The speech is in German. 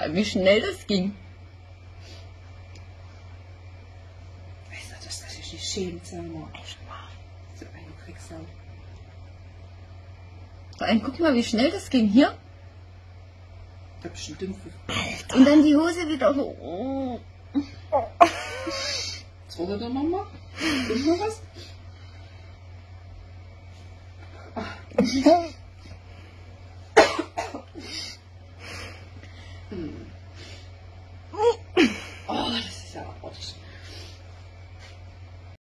Vor allem, wie schnell das ging. Weißt du, dass das sich nicht schämt, sag mal. Echt wahr. So eine Kriegssau. Vor allem, guck mal, wie schnell das ging. Hier. Ich hab schon Dümpfe. Und dann die Hose wieder so. Oh. Was wollt ihr da noch mal? Ist noch was? 嗯。